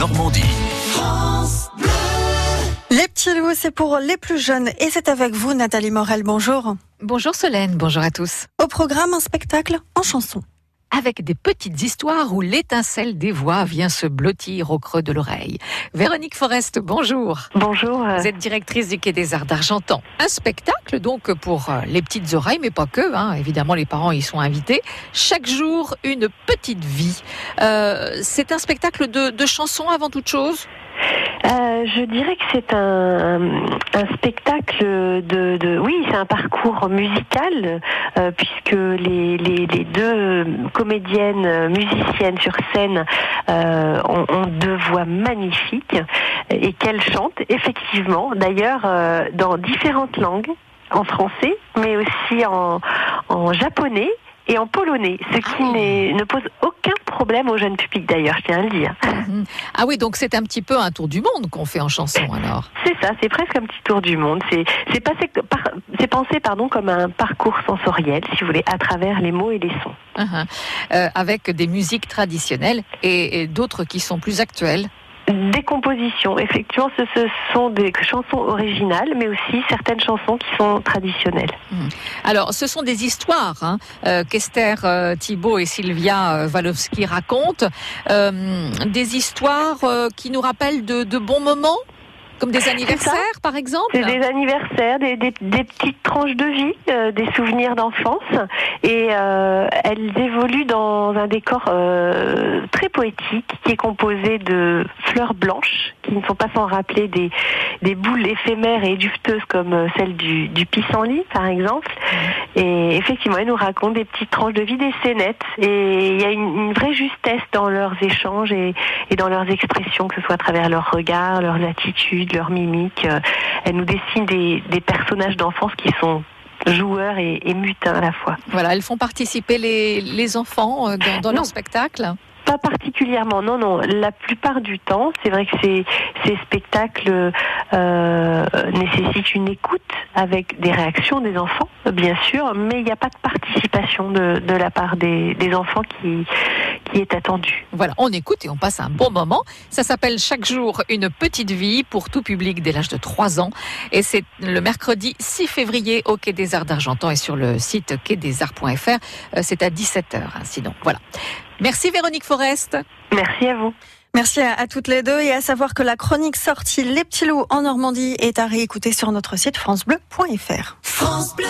Normandie. Les petits loups, c'est pour les plus jeunes et c'est avec vous, Nathalie Morel. Bonjour. Bonjour Solène, bonjour à tous. Au programme, un spectacle en chanson. Avec des petites histoires où l'étincelle des voix vient se blottir au creux de l'oreille. Véronique Forest, bonjour. Bonjour. Vous êtes directrice du Quai des Arts d'Argentan. Un spectacle donc pour euh, les petites oreilles, mais pas que. Hein. Évidemment, les parents y sont invités. Chaque jour, une petite vie. Euh, c'est un spectacle de, de chansons avant toute chose? Euh, je dirais que c'est un, un, spectacle de, de oui, c'est un parcours musical euh, puisque les, les, les, deux comédiennes musiciennes sur scène euh, ont, ont, deux voix magnifiques et qu'elles chantent effectivement, d'ailleurs dans différentes langues, en français, mais aussi en, en japonais et en polonais, ce qui ah. ne pose aucun problème au jeune public d'ailleurs, je tiens à le dire. Mhm. Ah oui, donc c'est un petit peu un tour du monde qu'on fait en chanson alors. C'est ça, c'est presque un petit tour du monde. C'est c'est pensé pardon comme un parcours sensoriel, si vous voulez, à travers les mots et les sons. Uh -huh. euh, avec des musiques traditionnelles et, et d'autres qui sont plus actuelles. Des compositions, effectivement, ce, ce, sont des chansons originales, mais aussi certaines chansons qui sont traditionnelles. Mmh. Alors, ce sont des histoires hein, euh, qu'Esther euh, Thibault et Sylvia euh, Walowski racontent, euh, des histoires qui nous rappellent de, de bons moments comme des anniversaires, par exemple C'est des anniversaires, des, des, des, petites tranches de vie, euh, des souvenirs d'enfance. Et euh, elles évoluent dans un décor euh, très poétique qui est composé de fleurs blanches, qui ne sont pas sans rappeler des, des boules éphémères et dufteuses comme celle du, du pissenlit, par exemple. Et effectivement, elles nous racontent des petites tranches de vie, des scénettes. Et il y a une, une vraie justesse dans leurs échanges et, et dans leurs expressions, que ce soit à travers leurs regards, leurs attitudes leur mimique. Elle nous dessine des, des personnages d'enfance qui sont joueurs et, et, mutins à la fois. Voilà, elles font participer les, les enfants dans, dans leur spectacle pas particulièrement, non, non. La plupart du temps, c'est vrai que ces, ces spectacles euh, nécessitent une écoute avec des réactions des enfants, bien sûr, mais il n'y a pas de participation de, de la part des, des enfants qui, qui est attendue. Voilà, on écoute et on passe un bon moment. Ça s'appelle Chaque jour une petite vie pour tout public dès l'âge de 3 ans. Et c'est le mercredi 6 février au Quai des Arts d'Argentan et sur le site quaidesarts.fr. C'est à 17h, hein, sinon. Voilà. Merci Véronique Forest. Merci à vous. Merci à, à, toutes les deux et à savoir que la chronique sortie Les petits loups en Normandie est à réécouter sur notre site francebleu.fr. France Bleu.